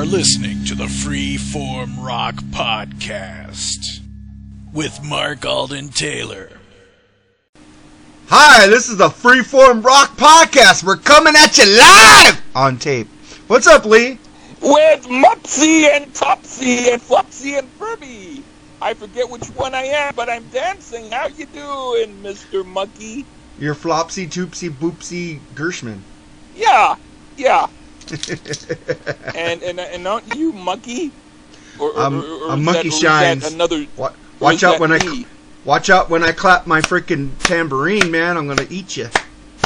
are listening to the Freeform Rock Podcast with Mark Alden Taylor. Hi, this is the Freeform Rock Podcast. We're coming at you live on tape. What's up, Lee? with Mopsy and Topsy and Flopsy and Furby. I forget which one I am, but I'm dancing. How you doing, Mr. Monkey? You're Flopsy, Toopsy, Boopsy, Gershman. Yeah, yeah. And and and aren't you Monkey? Or, or, or- or a is monkey that- shines. Another. Wa- Watch out when I watch out when I clap my freaking tambourine, man. I'm gonna eat you.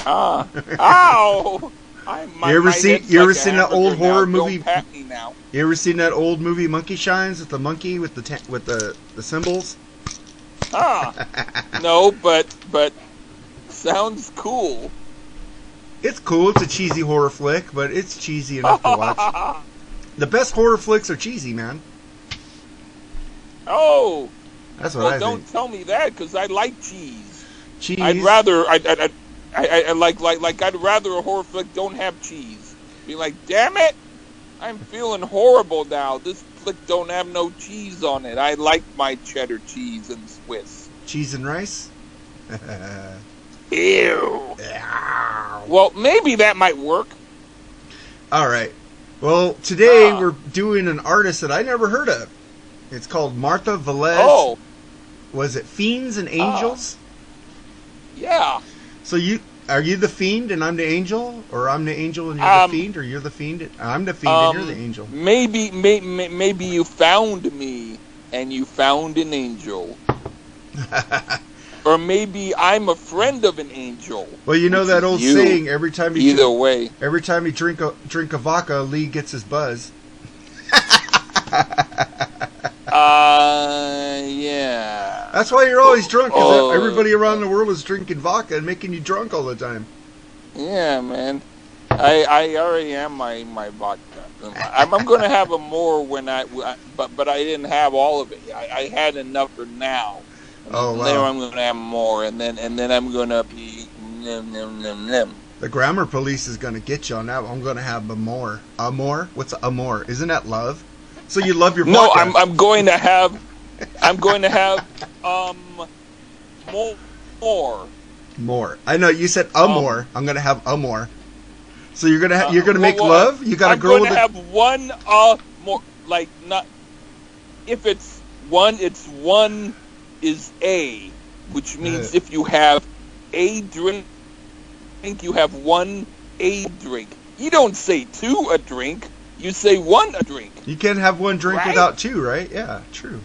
Ah, ow! I, my, You ever seen- you ever like seen that old now. horror Don't movie? me now. You ever seen that old movie Monkey Shines with the monkey with the ta- with the the cymbals? Ah, no, but but sounds cool. It's cool. It's a cheesy horror flick, but it's cheesy enough to watch. The best horror flicks are cheesy, man. oh, That's what well, I don't think. tell me that because I like cheese. Cheese. I'd rather I, I, I, I, I like like like I'd rather a horror flick don't have cheese. Be like, damn it, I'm feeling horrible now. This flick don't have no cheese on it. I like my cheddar cheese and Swiss. cheese and rice. Ew. Well, maybe that might work. All right. Well, today Ah. we're doing an artist that I never heard of. It's called Martha Velez. Oh, Was it Fiends and Angels? yeah. So you are you the fiend and I'm the angel, or I'm the angel and you're Um, the fiend, or you're the fiend? And, I'm the fiend and Um, you're the angel. Maybe, may, may, maybe you found me and you found an angel. Or maybe I'm a friend of an angel. well, you know that old you. saying: every time you Either way. every time you drink a drink a vodka, Lee gets his buzz. Uh, yeah. That's why you're always drunk. 'cause Oh. everybody around the world is drinking vodka and making you drunk all the time. Yeah, man. I I already am my my vodka. I'm, I'm going to have a more when I, but but I didn't have all of it. I, I had enough for now. Oh, Later wow. I'm going to have more, and then and then I'm going to be nim nim nim nim. The grammar police is gonna get you on that. I'm gonna have amor. Amor? What's amor? Isn't that love? So you love your No, vodka? I'm I'm going to have I'm going to have um more more. more. I know you said Um, amor. I'm gonna have amor. So you're gonna ha- Uh, you're gonna well, make well, love. You got a I'm girl going with to a have one uh more like not if it's one it's one is A, which means if you have a drink think you have one a drink. You don't say two a drink, you say one a drink. You can't have one drink Right? without two, right? Yeah, true.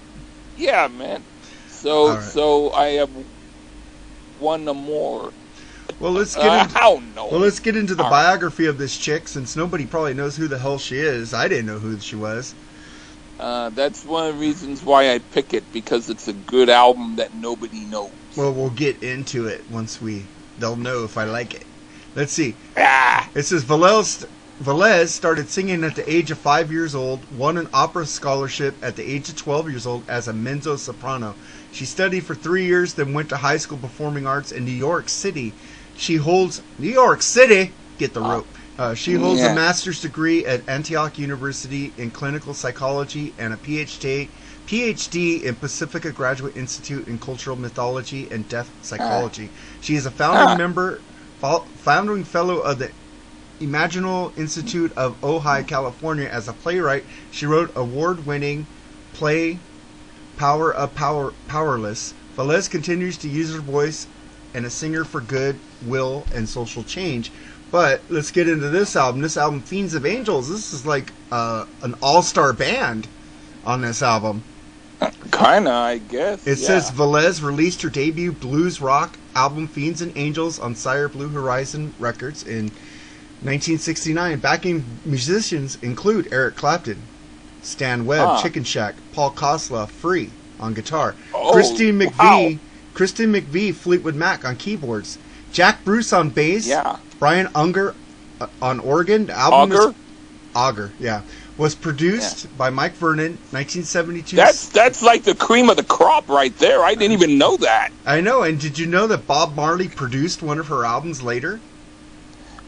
Yeah, man. So right. so I have one or more. Well, let's get Uh, into, I don't know. well, let's get into the All right. biography of this chick since nobody probably knows who the hell she is. I didn't know who she was. Uh, that's one of the reasons why I pick it because it's a good album that nobody knows. Well, we'll get into it once we. They'll know if I like it. Let's see. ah, It says Velez, Velez started singing at the age of five years old, won an opera scholarship at the age of 12 years old as a mezzo soprano. She studied for three years, then went to high school performing arts in New York City. She holds New York City. Get the rope. Uh, she holds Yeah. a master's degree at Antioch University in clinical psychology and a PhD PhD in Pacifica Graduate Institute in cultural mythology and depth psychology. She is a founding Ah. member, fo- founding fellow of the Imaginal Institute of Ojai, California. As a playwright, she wrote award-winning play "Power of Power Powerless." Velez continues to use her voice and a singer for good will and social change. But let's get into this album. This album, Fiends of Angels. This is like uh, an all-star band on this album. kinda, I guess. It yeah. says Velez released her debut blues rock album Fiends and Angels on Sire Blue Horizon Records in 1969. Backing musicians include Eric Clapton, Stan Webb, Ah. Chicken Shack, Paul Kosla, Free on guitar, Oh, Christine McVie, wow. Kristen McVie, Fleetwood Mac on keyboards, Jack Bruce on bass, Yeah. Brian Unger uh, on organ. The album is- Auger. Auger, yeah, was produced by Mike Vernon, 1972. That's that's like the cream of the crop right there. I didn't even know that. I know. And did you know that Bob Marley produced one of her albums later?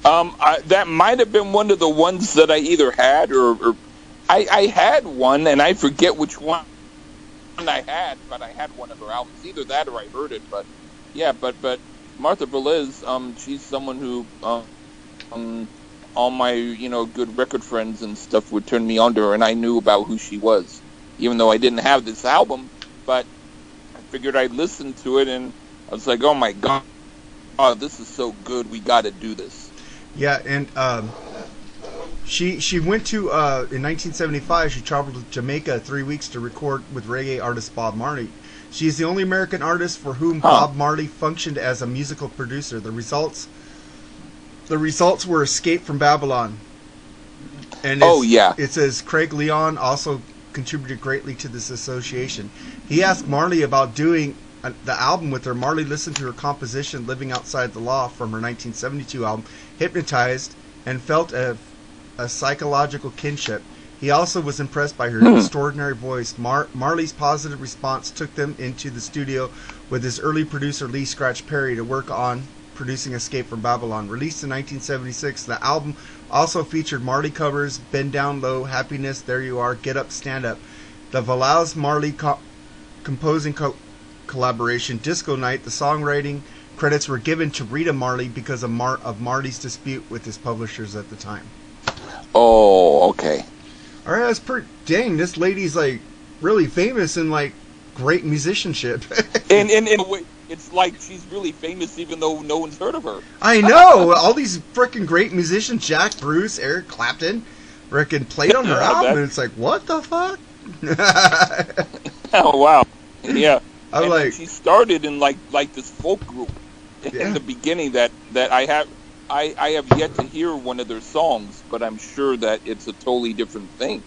Um, I, that might have been one of the ones that I either had or, or I, I had one, and I forget which one I had, but I had one of her albums. Either that or I heard it. But yeah, but but Martha Velez, um, she's someone who, um, um, all my you know good record friends and stuff would turn me on to her, and I knew about who she was, even though I didn't have this album. But I figured I'd listen to it, and I was like, oh my god, oh this is so good, we got to do this. Yeah, and um, she she went to uh, in 1975. She traveled to Jamaica three weeks to record with reggae artist Bob Marley. She is the only American artist for whom Huh. Bob Marley functioned as a musical producer. The results the results were Escape from Babylon. And Oh, yeah. it says Craig Leon also contributed greatly to this association. He asked Marley about doing the album with her. Marley listened to her composition "Living Outside the Law" from her 1972 album, hypnotized, and felt a, a psychological kinship. He also was impressed by her Hmm. extraordinary voice. Mar- Marley's positive response took them into the studio with his early producer Lee Scratch Perry to work on producing Escape from Babylon. Released in 1976, the album also featured Marley covers Bend Down Low, Happiness, There You Are, Get Up, Stand Up. The Velez Marley co- composing co- collaboration, Disco Night, the songwriting credits were given to Rita Marley because of, Mar- of Marley's dispute with his publishers at the time. Oh, okay. All right, that's pretty. Dang, this lady's like really famous and like great musicianship. And a way, it's like she's really famous, even though no one's heard of her. I know all these freaking great musicians: Jack Bruce, Eric Clapton, freaking played on her album. And it's like, what the fuck? Oh wow. Yeah. I'm And like, she started in like like this folk group in Yeah. the beginning that that I have I I have yet to hear one of their songs, but I'm sure that it's a totally different thing.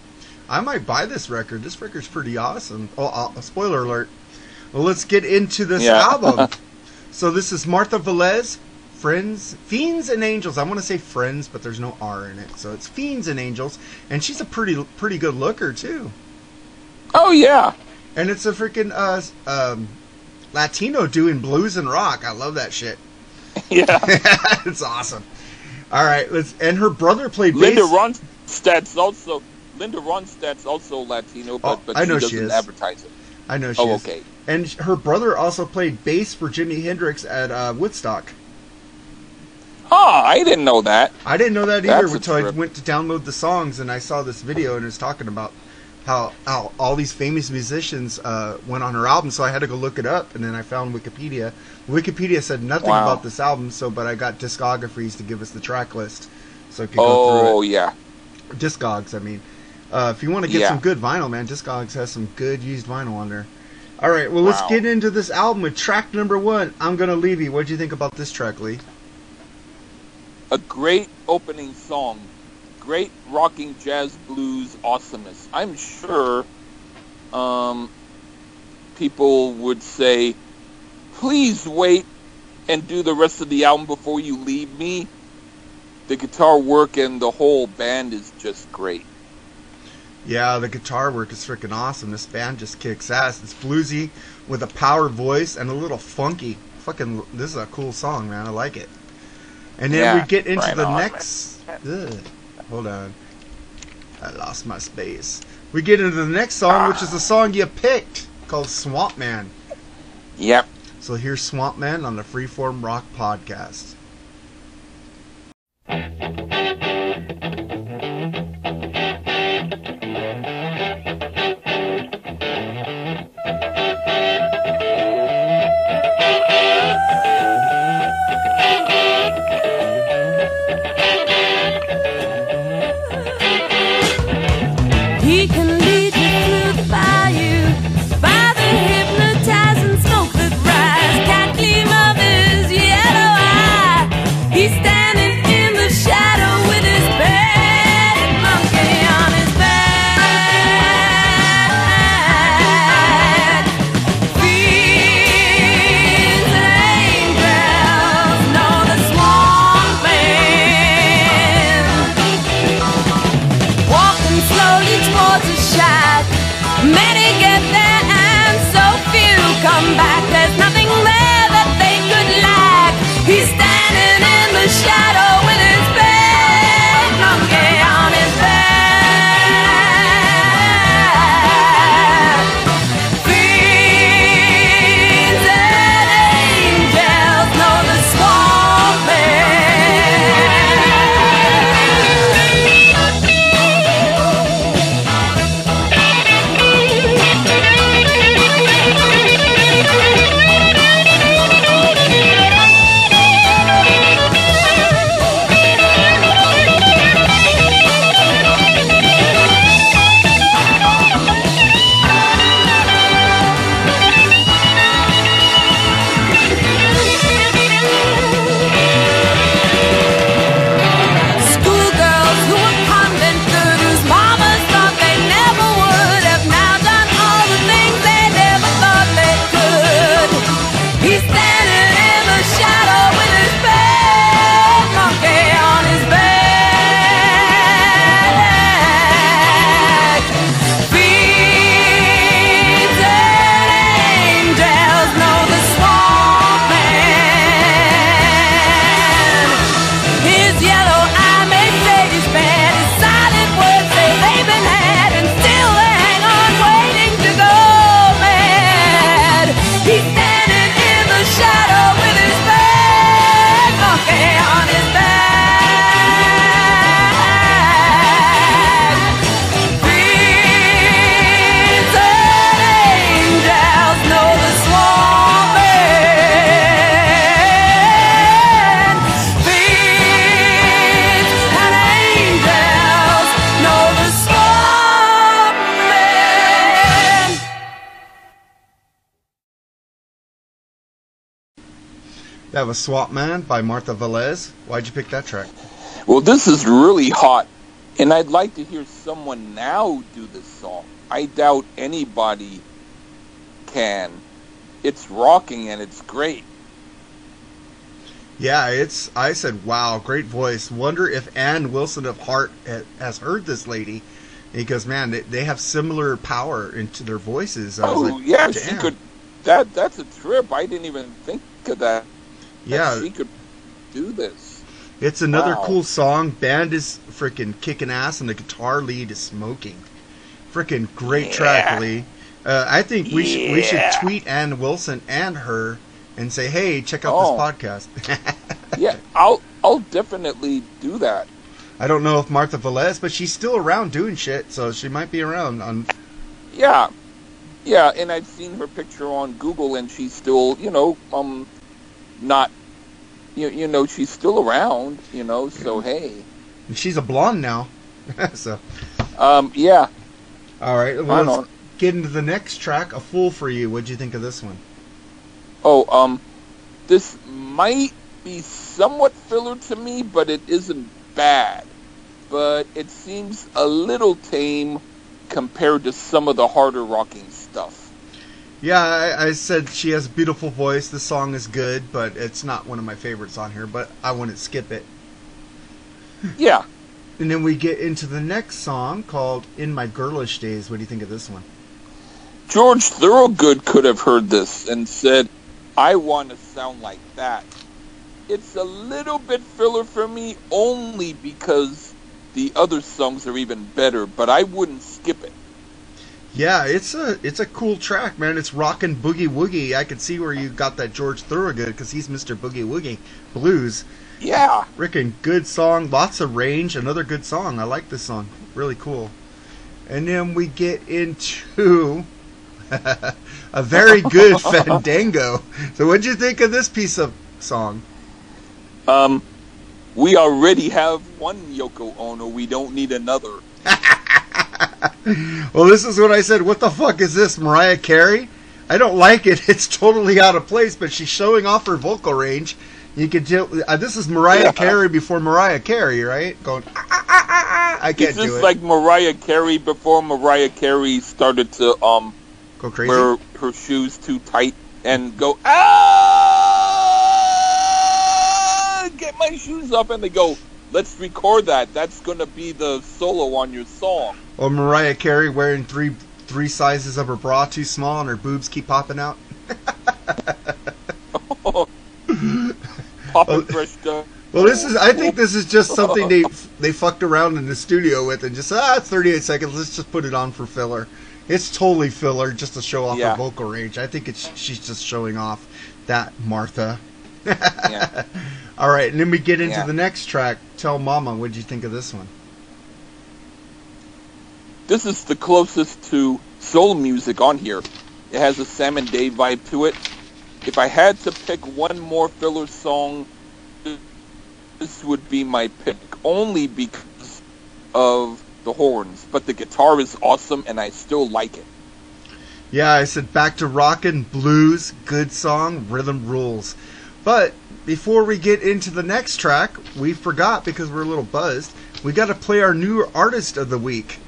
I might buy this record. This record's pretty awesome. Oh, uh, spoiler alert. Well, let's get into this Yeah. album. so this is Martha Velez, Friends, Fiends and Angels. I want to say Friends, but there's no R in it, so it's Fiends and Angels, and she's a pretty pretty good looker too. Oh yeah. And it's a freaking uh, um, Latino doing blues and rock. I love that shit. Yeah. it's awesome. All right, let's. And her brother played Linda bass. Ronstadt's also Linda Ronstadt's also Latino, but Oh, but I she know she doesn't is. advertise it. I know she Oh, is. okay. And her brother also played bass for Jimi Hendrix at uh, Woodstock. Huh, I didn't know that. I didn't know that either a until I went to download the songs and I saw this video and it was talking about how, how all these famous musicians uh, went on her album. So I had to go look it up and then I found Wikipedia. Wikipedia said nothing Wow. about this album, so but I got discographies to give us the track list, so I could go Oh through yeah. Discogs, I mean. Uh, if you want to get Yeah. some good vinyl, man, Discogs has some good used vinyl on there. All right, well let's get into this album with track number one. I'm gonna leave you. What do you think about this track, Lee? a great opening song, great rocking jazz blues awesomeness. I'm sure um, people would say, please wait and do the rest of the album before you leave me. The guitar work and the whole band is just great. Yeah, the guitar work is freaking awesome. This band just kicks ass. It's bluesy with a power voice and a little funky. Fucking, this is a cool song, man. I like it. And then Yeah, we get into right the on, next. Hold on, I lost my space. We get into the next song, which is the song you picked, called Swamp Man. Yep. So here's Swamp Man on the Freeform Rock Podcast. Was Swamp Man by Martha Velez. Why'd you pick that track? Well, this is really hot, and I'd like to hear someone now do this song. I doubt anybody can. It's rocking and it's great. Yeah, it's. I said, wow, great voice. Wonder if Ann Wilson of Heart has heard this lady, because man, they, they have similar power into their voices. I Oh like, yeah, she could. That that's a trip. I didn't even think of that. Yeah, she could do this. it's another Wow. cool song. Band is freaking kicking ass, and the guitar lead is smoking. Freaking great track, Lee. Uh, I think we should we should tweet Ann Wilson and her and say, hey, check out Oh. this podcast. Yeah, I'll I'll definitely do that. I don't know if Martha Velez, but she's still around doing shit, so she might be around on Yeah, yeah, and I've seen her picture on Google, and she's still, you know, um, not, you you know, she's still around, you know. So hey, She's a blonde now. so, um, yeah, all right. Well, let's get into the next track. A fool for you. What'd you think of this one? Oh, um, this might be somewhat filler to me, but it isn't bad. But it seems a little tame compared to some of the harder rocking stuff. Yeah, I, I said she has a beautiful voice. The song is good, but it's not one of my favorites on here. But I wouldn't skip it. Yeah, And then we get into the next song called "In My Girlish Days." What do you think of this one? George Thorogood could have heard this and said, I want to sound like that. It's a little bit filler for me only because the other songs are even better, but I wouldn't skip it. Yeah, it's a it's a cool track, man. It's rockin' boogie woogie. I can see where you got that George Thorogood because he's Mr. Boogie Woogie blues. Yeah. Freaking good song, lots of range. Another good song. I like this song. Really cool. And then we get into a very good Fandango. So, what'd you think of this piece of song? Um, we already have one Yoko Ono. We don't need another. Well, this is what I said. What the fuck is this, Mariah Carey? I don't like it. It's totally out of place, but she's showing off her vocal range. You can tell uh, this is Mariah Yeah. Carey before Mariah Carey, right? Going, "Ah, ah, ah, ah, ah." I can't It's just do it. like Mariah Carey before Mariah Carey started to um Go crazy. wear her shoes too tight and go ah get my shoes up and they go let's record that that's gonna be the solo on your song Or Mariah Carey wearing three three sizes of her bra too small and her boobs keep popping out. popping fresh stuff Well, this is. I think this is just something they they fucked around in the studio with and just ah, it's 38 seconds. Let's just put it on for filler. It's totally filler just to show off Yeah. her vocal range. I think it's she's just showing off that Martha. yeah All right, and then we get into Yeah. the next track. Tell Mama, what did you think of this one? This is the closest to soul music on here it has a sam and dave vibe to it if i had to pick one more filler song this would be my pick only because of the horns but the guitar is awesome and i still like it Yeah, I said back to rockin' blues, good song, rhythm rules. But before we get into the next track, we forgot because we're a little buzzed. We got to play our new artist of the week.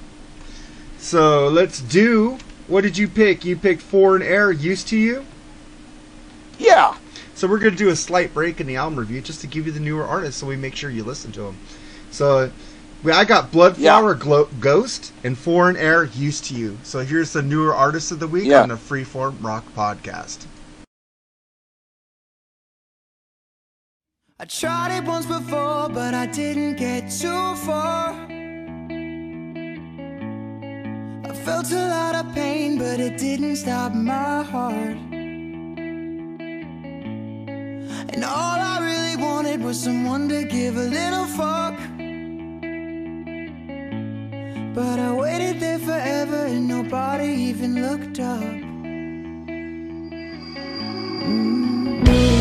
So let's do. What did you pick? You picked Foreign Air, Used to You. yeah So we're gonna do a slight break in the album review just to give you the newer artists, so we make sure you listen to them. So. I got Bloodflower Glo- Ghost and Foreign Air Used to You. So here's the newer artists of the week Yeah. on the Freeform Rock Podcast. I tried it once before, but I didn't get too far. Felt a lot of pain, but it didn't stop my heart. And all I really wanted was someone to give a little fuck. But I waited there forever and nobody even looked up. I tried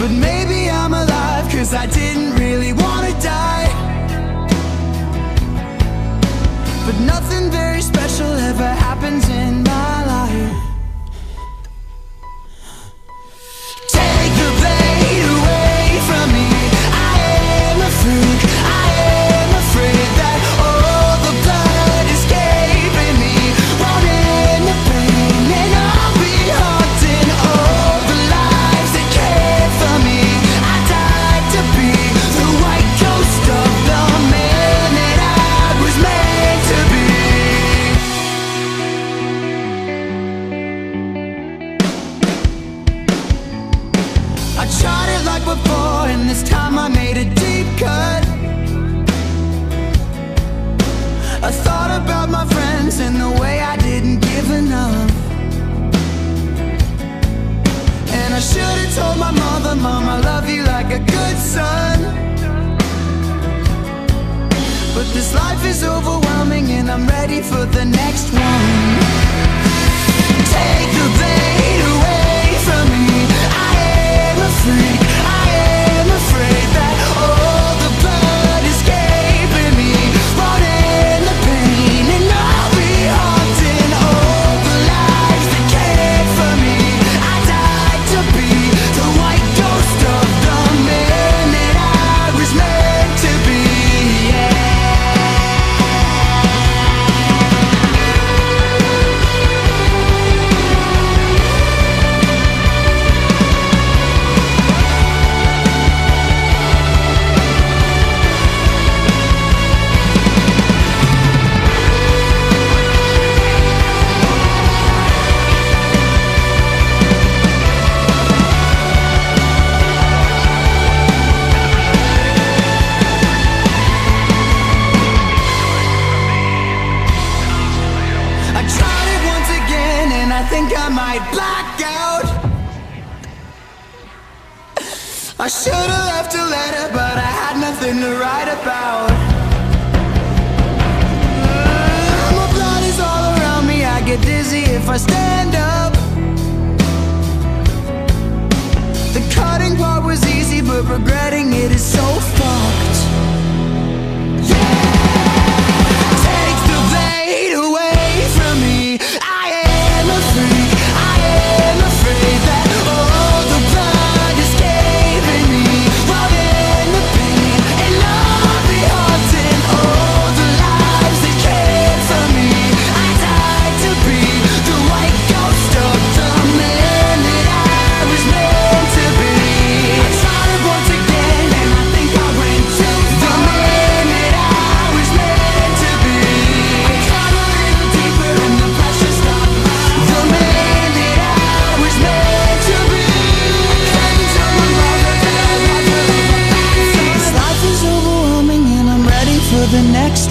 But maybe I'm alive cause I didn't really wanna die. But nothing very special ever happens in I should have left a letter, but I had nothing to write about. Mm, my blood is all around me, I get dizzy if I stand up. The cutting part was easy, but regretting it is so fucked.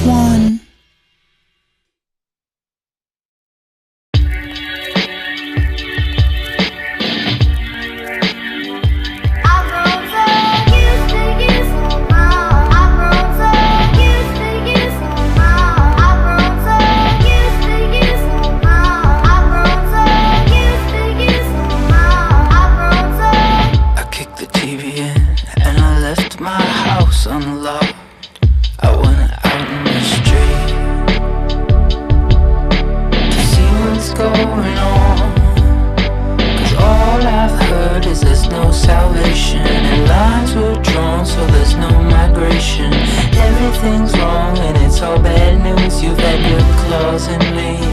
one. world is there's no salvation. And lines were drawn so there's no migration. Everything's wrong and it's all bad news. You've had your claws in me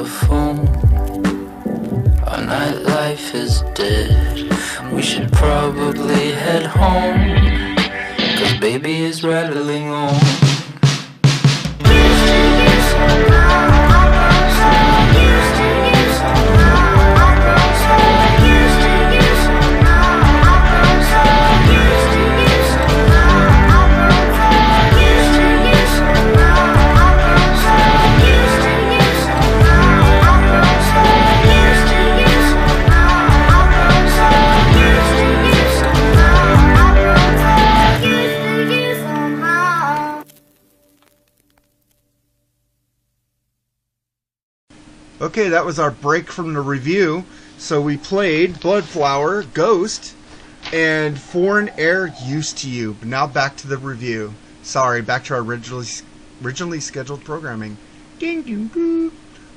your phone. Our nightlife is dead. We should probably head home. Cause baby is rattling on. Okay, that was our break from the review. So we played Bloodflower, Ghost, and Foreign Air Used to You. But now back to the review. Sorry, back to our originally originally scheduled programming. Ding ding ding.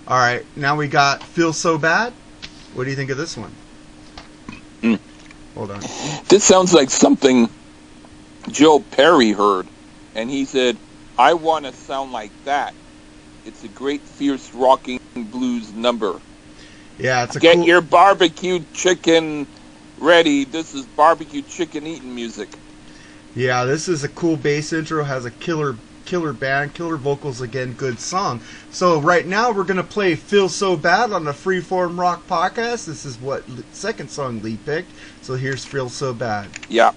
All right, now we got Feel So Bad. What do you think of this one? Mm. Hold on. This sounds like something Joe Perry heard, and he said, "I want to sound like that." It's a great, fierce, rocking blues number. Yeah, it's a Get cool. your barbecue chicken ready. This is barbecue chicken eating music. Yeah, this is a cool bass intro. Has a killer, killer band, killer vocals again, good song. So right now we're gonna play "Feel So Bad" on the Freeform Rock podcast. This is what second song Lee picked. So here's "Feel So Bad." Yeah.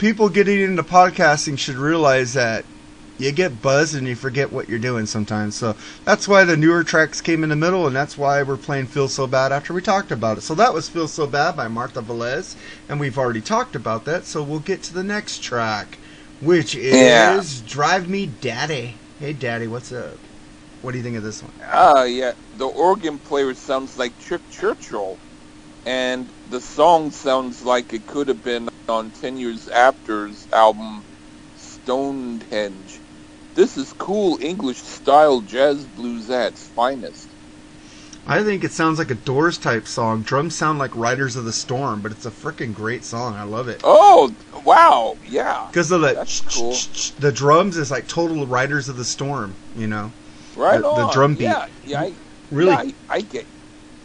People getting into podcasting should realize that you get buzzed and you forget what you're doing sometimes. So that's why the newer tracks came in the middle, and that's why we're playing Feel So Bad after we talked about it. So that was Feel So Bad by Martha Velez, and we've already talked about that. So we'll get to the next track, which is Yeah. Drive Me Daddy. Hey, Daddy, what's up? What do you think of this one? Ah, yeah. The organ player sounds like Chip Churchill, and the song sounds like it could have been on Ten Years After's album Stonehenge. This is cool English style jazz blues at its finest. I think it sounds like a Doors type song. Drums sound like Riders of the Storm, but it's a freaking great song. I love it. Oh, wow, yeah. Because of the That's cool. the drums is like total Riders of the Storm, you know. Right The- the drum beat. Yeah, yeah, I, Really, yeah, I, I get.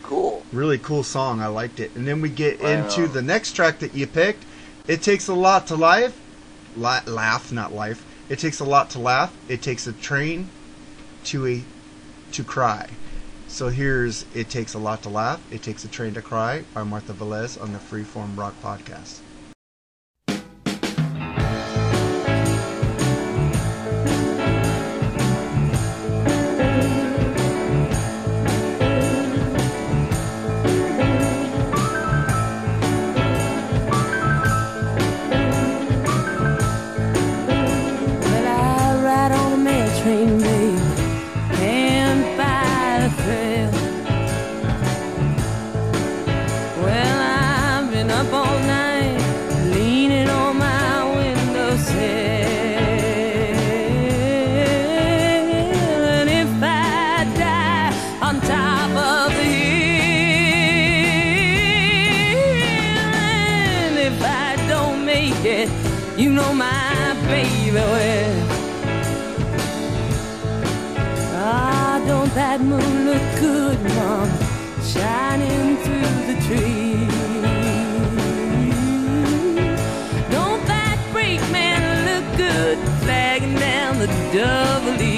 Cool. really cool song. I liked it. And then we get into on. the next track that you picked. It takes a lot to life, La- laugh, not life. It takes a lot to laugh. It takes a train to a to cry. So here's "It Takes a Lot to Laugh." It takes a train to cry by Martha Velez on the Freeform Rock Podcast. It, you know my baby will. Ah, don't that moon look good, Mom? Shining through the trees. Don't that freak man look good, flagging down the double E?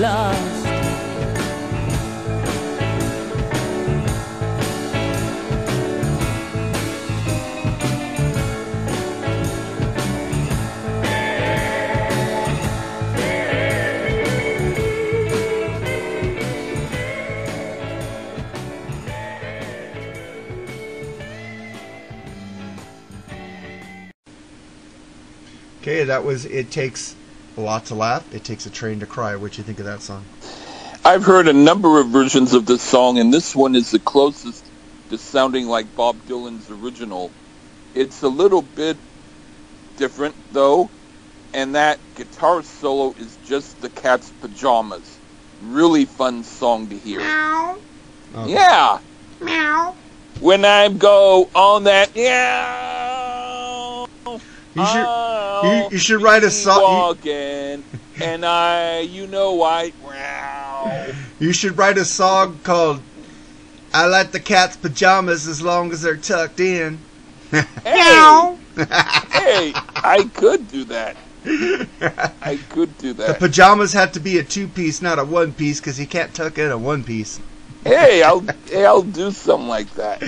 Lost. Okay, that was "It Takes a Lot to Laugh." It takes a train to cry. What you think of that song? I've heard a number of versions of this song, and this one is the closest to sounding like Bob Dylan's original. It's a little bit different, though, and that guitar solo is just the cat's pajamas. Really fun song to hear. Okay. Yeah. Meow. When I go on that, yeah. You should you, you should write a song. Walking, and I, you know, I. Wow. You, should write a song called "I Like the Cat's Pajamas as Long as They're Tucked In." Hey, hey, I could do that. I could do that. The pajamas have to be a two piece, not a one piece, because you can't tuck in a one piece. hey, I'll hey, I'll do something like that.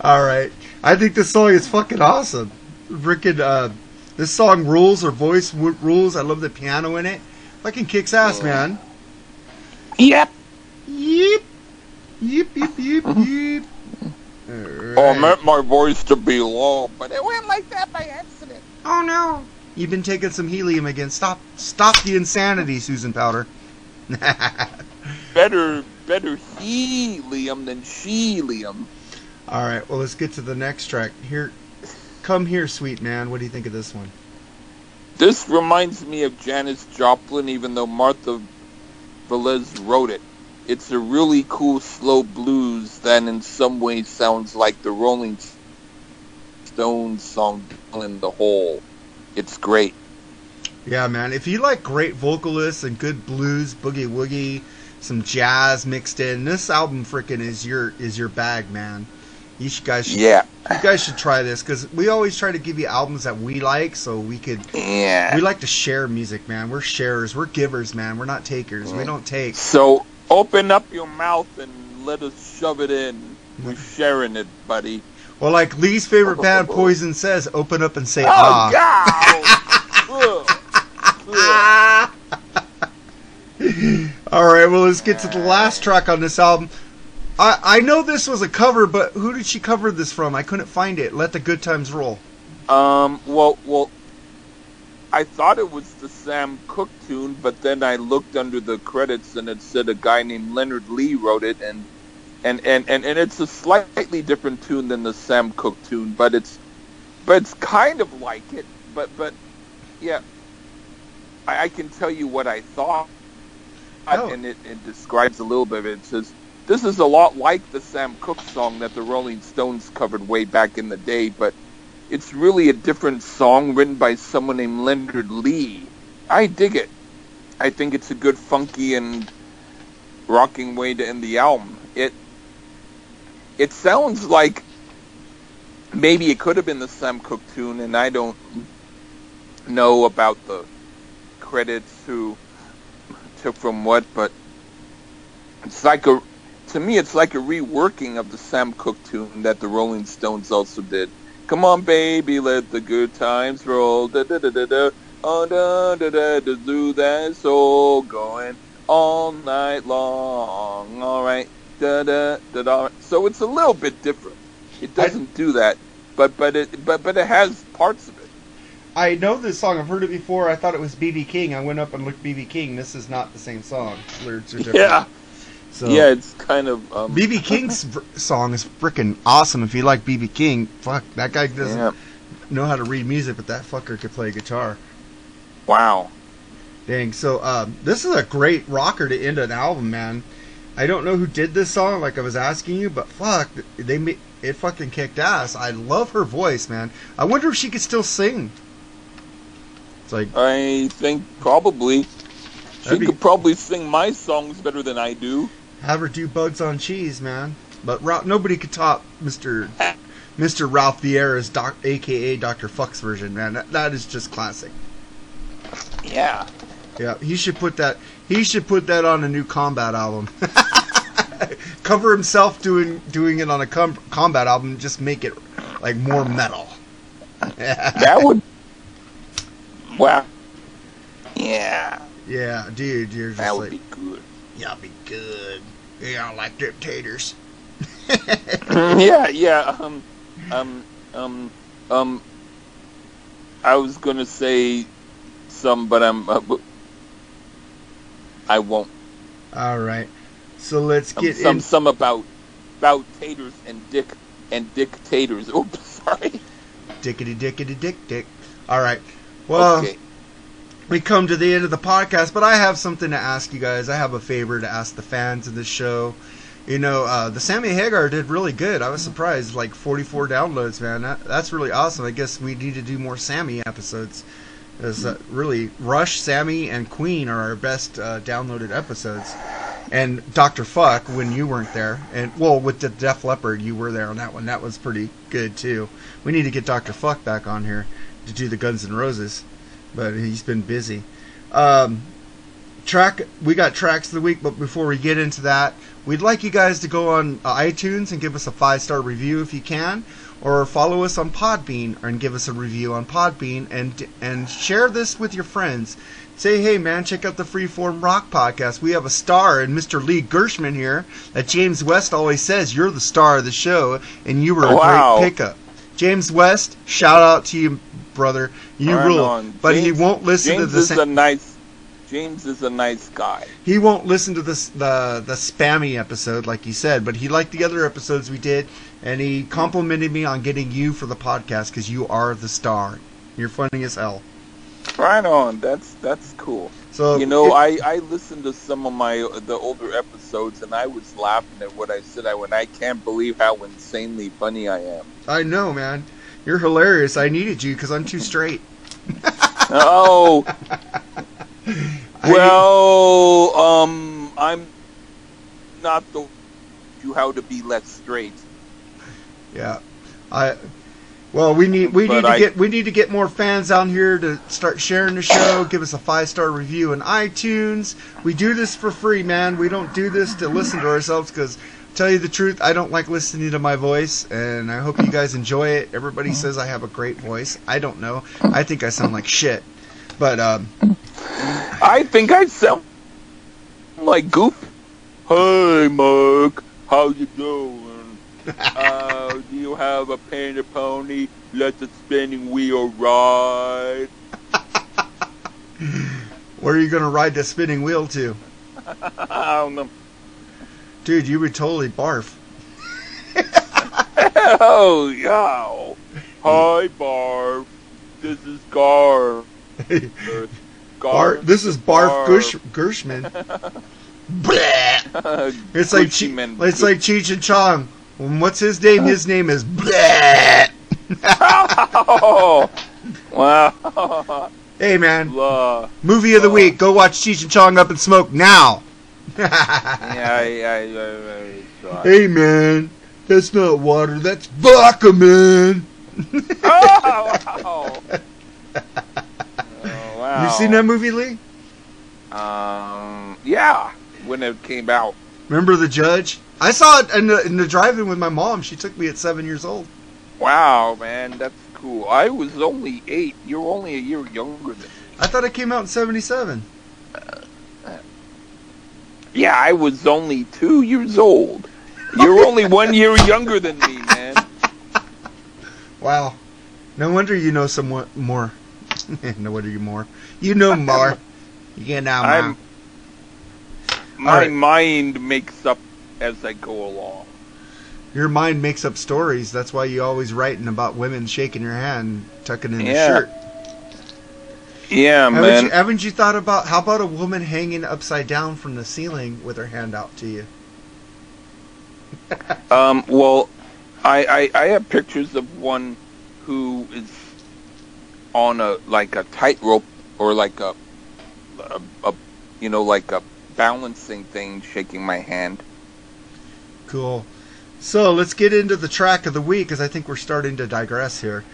All right. I think this song is fucking awesome. Frickin' uh, this song rules. Her voice w- rules. I love the piano in it. Fucking kicks ass, oh, man. Yep. Yeep. Yeep, yeep, yeep, mm-hmm. yeep. Oh, I meant my voice to be low, but it went like that by accident. Oh no. You've been taking some helium again. Stop stop the insanity, Susan Powter. Better, better helium than shelium. Alright, well let's get to the next track. Here come here, sweet man. What do you think of this one? This reminds me of Janis Joplin, even though Martha Velez wrote it. It's a really cool slow blues that in some ways sounds like the Rolling Stones song in the Hole. It's great. Yeah, man. If you like great vocalists and good blues, boogie woogie, some jazz mixed in, this album frickin' is your is your bag, man. You guys should, Yeah. you guys should try this because we always try to give you albums that we like, so we could Yeah. we like to share music, man. We're sharers, we're givers, man. We're not takers. We don't take. So open up your mouth and let us shove it in. We're sharing it, buddy. Well, like Lee's favorite band, Poison says, open up and say Oh, ah. God! Ugh. Ugh. All right, well, let's get to the last track on this album. I I know this was a cover, but who did she cover this from? I couldn't find it. Let the good times roll. Um, well, well, I thought it was the Sam Cooke tune, but then I looked under the credits and it said a guy named Leonard Lee wrote it, and and and and, and it's a slightly different tune than the Sam Cooke tune, but it's but it's kind of like it, but but yeah, I, I can tell you what I thought, Oh. and it, it describes a little bit of it. It says. This is a lot like the Sam Cooke song that the Rolling Stones covered way back in the day, but it's really a different song written by someone named Leonard Lee. I dig it. I think it's a good funky and rocking way to end the album. It it sounds like maybe it could have been the Sam Cooke tune, and I don't know about the credits who took from what, but it's like a to me it's like a reworking of the Sam Cooke tune that the Rolling Stones also did. Come on, baby, let the good times roll. Da da da da da. Oh, da da da da. Do that soul going all night long. All right. Da da da da. So it's a little bit different. It doesn't do that, but but it but but it has parts of it. I know this song. I've heard it before. I thought it was BB King. I went up and looked BB King. This is not the same song. Lyrics are different. Yeah. So Yeah, it's kind of um, BB King's song is freaking awesome. If you like BB King, fuck that guy doesn't yeah. know how to read music, but that fucker could play guitar. Wow. Dang. So um, this is a great rocker to end an album, man. I don't know who did this song, like I was asking you, but fuck, they it fucking kicked ass. I love her voice, man. I wonder if she could still sing. It's like I think probably she be- could probably sing my songs better than I do. Have her do bugs on cheese, man. But Ra- nobody could top Mister Mister Ralph Vieira's doc, aka Doctor Fuck's version, man. That, that is just classic. Yeah. Yeah, he should put that. He should put that on a new combat album. Cover himself doing doing it on a com- combat album. Just make it like more metal. That would. Wow. Yeah, Yeah, dude, you're just that would like, be good. yeah, be good. Yeah, I like them taters. yeah, yeah. Um, um, um, um. I was gonna say some, but I'm. Uh, I won't. All right, so let's Um, get some in. some about about taters and dick and dictators. Oops, sorry. Dickety dickety dick dick. All right. Well, okay. We come to the end of the podcast, but I have something to ask you guys. I have a favor to ask the fans of the show. You know, uh, the Sammy Hagar did really good. I was surprised, like 44 downloads, man. That, that's really awesome. I guess we need to do more Sammy episodes. As uh, really, Rush, Sammy, and Queen are our best uh, downloaded episodes. And Doctor Fuck, when you weren't there, and well, with the Def Leppard, you were there on that one. That was pretty good too. We need to get Doctor Fuck back on here to do the Guns N' Roses, but he's been busy. Um, track, we got tracks of the week, but before we get into that, We'd like you guys to go on uh, iTunes and give us a five star review if you can, or follow us on Podbean and give us a review on Podbean, and and share this with your friends. Say, hey man, check out the Freeform Rock podcast. We have a star in Mr. Lee Gershman here. That James West always says you're the star of the show, and you were a Wow. great pickup. James West, shout out to you, brother. You rule. on. But he won't listen James to the is same. a nice. James is a nice guy. he won't listen to this the the spammy episode like he said, but he liked the other episodes we did, and he complimented me on getting you for the podcast because you are the star. You're funny as hell. Right on. That's that's cool. So You know, it- I I listened to some of my uh, the older episodes, and I was laughing at what I said. I went, I can't believe how insanely funny I am. I know, man. You're hilarious. I needed you because I'm too straight. oh, well, um, I'm not the you how to be less straight. Yeah, I. Well, we need we But need to I- get we need to get more fans out here to start sharing the show. Give us a five star review in iTunes. We do this for free, man. We don't do this to listen to ourselves because, tell you the truth, I don't like listening to my voice, and I hope you guys enjoy it. Everybody says I have a great voice. I don't know. I think I sound like shit, but um, I think I sound like Goofy. Hey, Mark, how you doing? uh, do you have a panda pony? Let the spinning wheel ride. where are you gonna ride the spinning wheel to, I don't know. Dude? You would totally barf. Oh, yeah. Hi, Barf. This is Garf. Bar- Garf. this is Barf Barf. Gersh- Gershman. Bleh. It's like Gucci che- it's like Cheech and Chong. What's his name? His name is Bleh. oh, wow. Hey man, Blah. movie of the week. Go watch Cheech and Chong Up in Smoke now. Yeah, I, I, I, hey man, that's not water. That's vodka, man. Oh, wow. Oh, wow. You seen that movie, Lee? Um, yeah, when it came out. Remember the judge? I saw it in the, in the drive-in with my mom. She took me at seven years old. Wow, man, that's cool. I was only eight. You're only a year younger than me. I thought it came out in '77. Yeah, I was only two years old. You're only one year younger than me, man. Wow. No wonder you know somewhat more. no wonder you more. You know more. You know more. I'm. My right. mind makes up as I go along. Your mind makes up stories. That's why you always writing about women shaking your hand, tucking in the Yeah, shirt. Yeah, Haven't man. you, haven't you thought about how about a woman hanging upside down from the ceiling with her hand out to you? Um, well, I, I I have pictures of one who is on a like a tightrope or like a, a a you know like a balancing thing, shaking my hand. Cool. So let's get into the track of the week, because I think we're starting to digress here.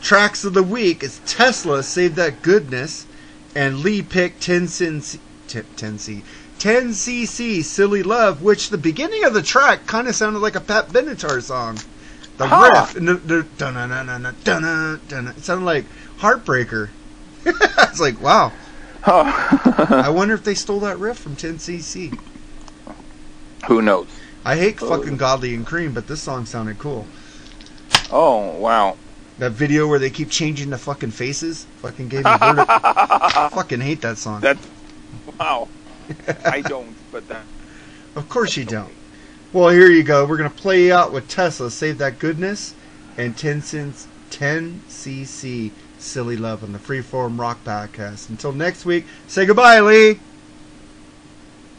Tracks of the week is Tesla, Save That Goodness, and Lee picked 10 cc, 10 10c, 10cc, Silly Love, which the beginning of the track kind of sounded like a Pat Benatar song. The Huh. riff, and the, the it sounded like Heartbreaker. it's like, wow. I wonder if they stole that riff from 10cc. Who knows? I hate fucking Godley and Creme, but this song sounded cool. Oh wow. That video where they keep changing the fucking faces fucking gave me vertigo. I fucking hate that song. That's wow. I don't, but that. Of course you don't. Well, here you go. We're gonna play you out with Tesla, Save That Goodness, and 10 cents, 10cc, Silly Love on the Freeform Rock Podcast. Until next week, say goodbye, Lee.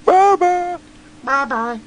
Bye bye. Bye bye.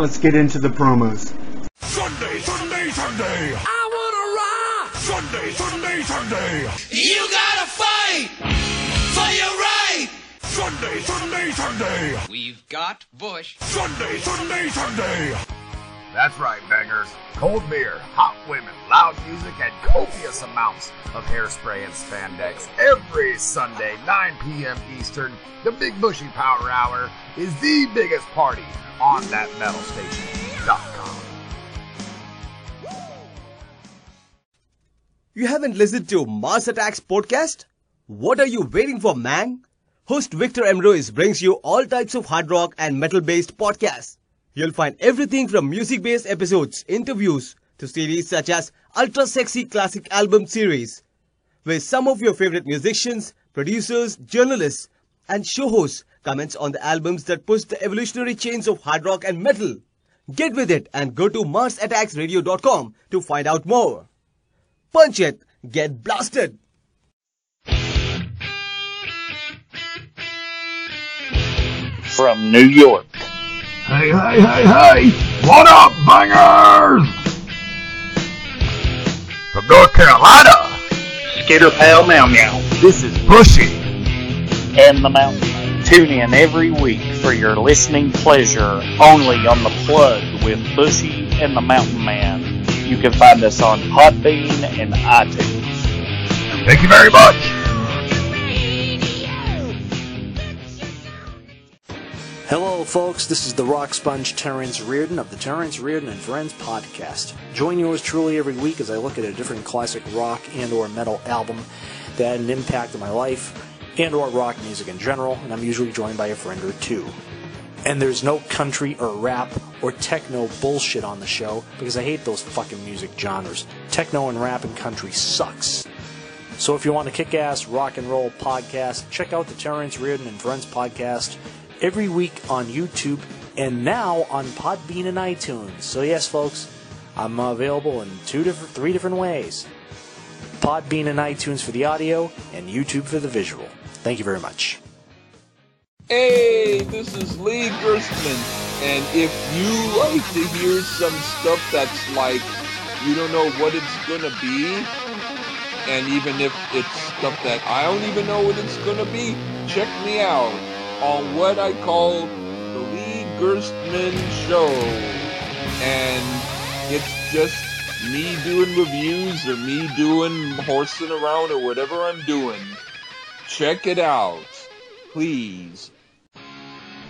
Let's get into the promos. Sunday, Sunday, Sunday. I wanna rock. Sunday, Sunday, Sunday. You gotta fight for your right. Sunday, Sunday, Sunday. We've got Bush. Sunday, Sunday, Sunday. That's right, bangers. Cold beer, hot women, loud music, and copious amounts of hairspray and spandex. Every Sunday, 9 p.m. Eastern, the Big Bushy Power Hour is the biggest party on that metal station.com. You haven't listened to Mars Attacks podcast? What are you waiting for, man? Host Victor M. Ruiz brings you all types of hard rock and metal based podcasts. You'll find everything from music based episodes, interviews, to series such as Ultra Sexy Classic Album Series, where some of your favorite musicians, producers, journalists, and show hosts comments on the albums that push the evolutionary chains of hard rock and metal. Get with it and go to MarsAttacksRadio.com to find out more. Punch it, get blasted! From New York, Hey, hey, hey, hey! What up, bangers? From North Carolina, Skitter Pal Meow Meow, this is Bushy. and the Mountain. Tune in every week for your listening pleasure only on The Plug with Bushy and the Mountain Man. You can find us on Podbean and iTunes. Thank you very much. Hello, folks. This is the Rock Sponge Terrence Reardon of the Terrence Reardon and Friends podcast. Join yours truly every week as I look at a different classic rock and/or metal album that had an impact on my life and/or rock music in general, and I'm usually joined by a friend or two. And there's no country or rap or techno bullshit on the show because I hate those fucking music genres. Techno and rap and country sucks. So if you want a kick-ass rock and roll podcast, check out the Terrence Reardon and Friends podcast every week on YouTube and now on Podbean and iTunes. So yes, folks, I'm available in two different, three different ways: Podbean and iTunes for the audio, and YouTube for the visual. Thank you very much. Hey, this is Lee Gerstmann, and if you like to hear some stuff that's like you don't know what it's gonna be, and even if it's stuff that I don't even know what it's gonna be, check me out on what I call the Lee Gerstmann Show, and it's just me doing reviews or me doing horsing around or whatever I'm doing. Check it out, please.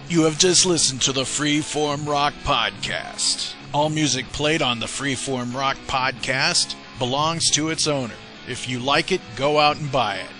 You have just listened to the Freeform Rock Podcast. All music played on the Freeform Rock Podcast belongs to its owner. If you like it, go out and buy it.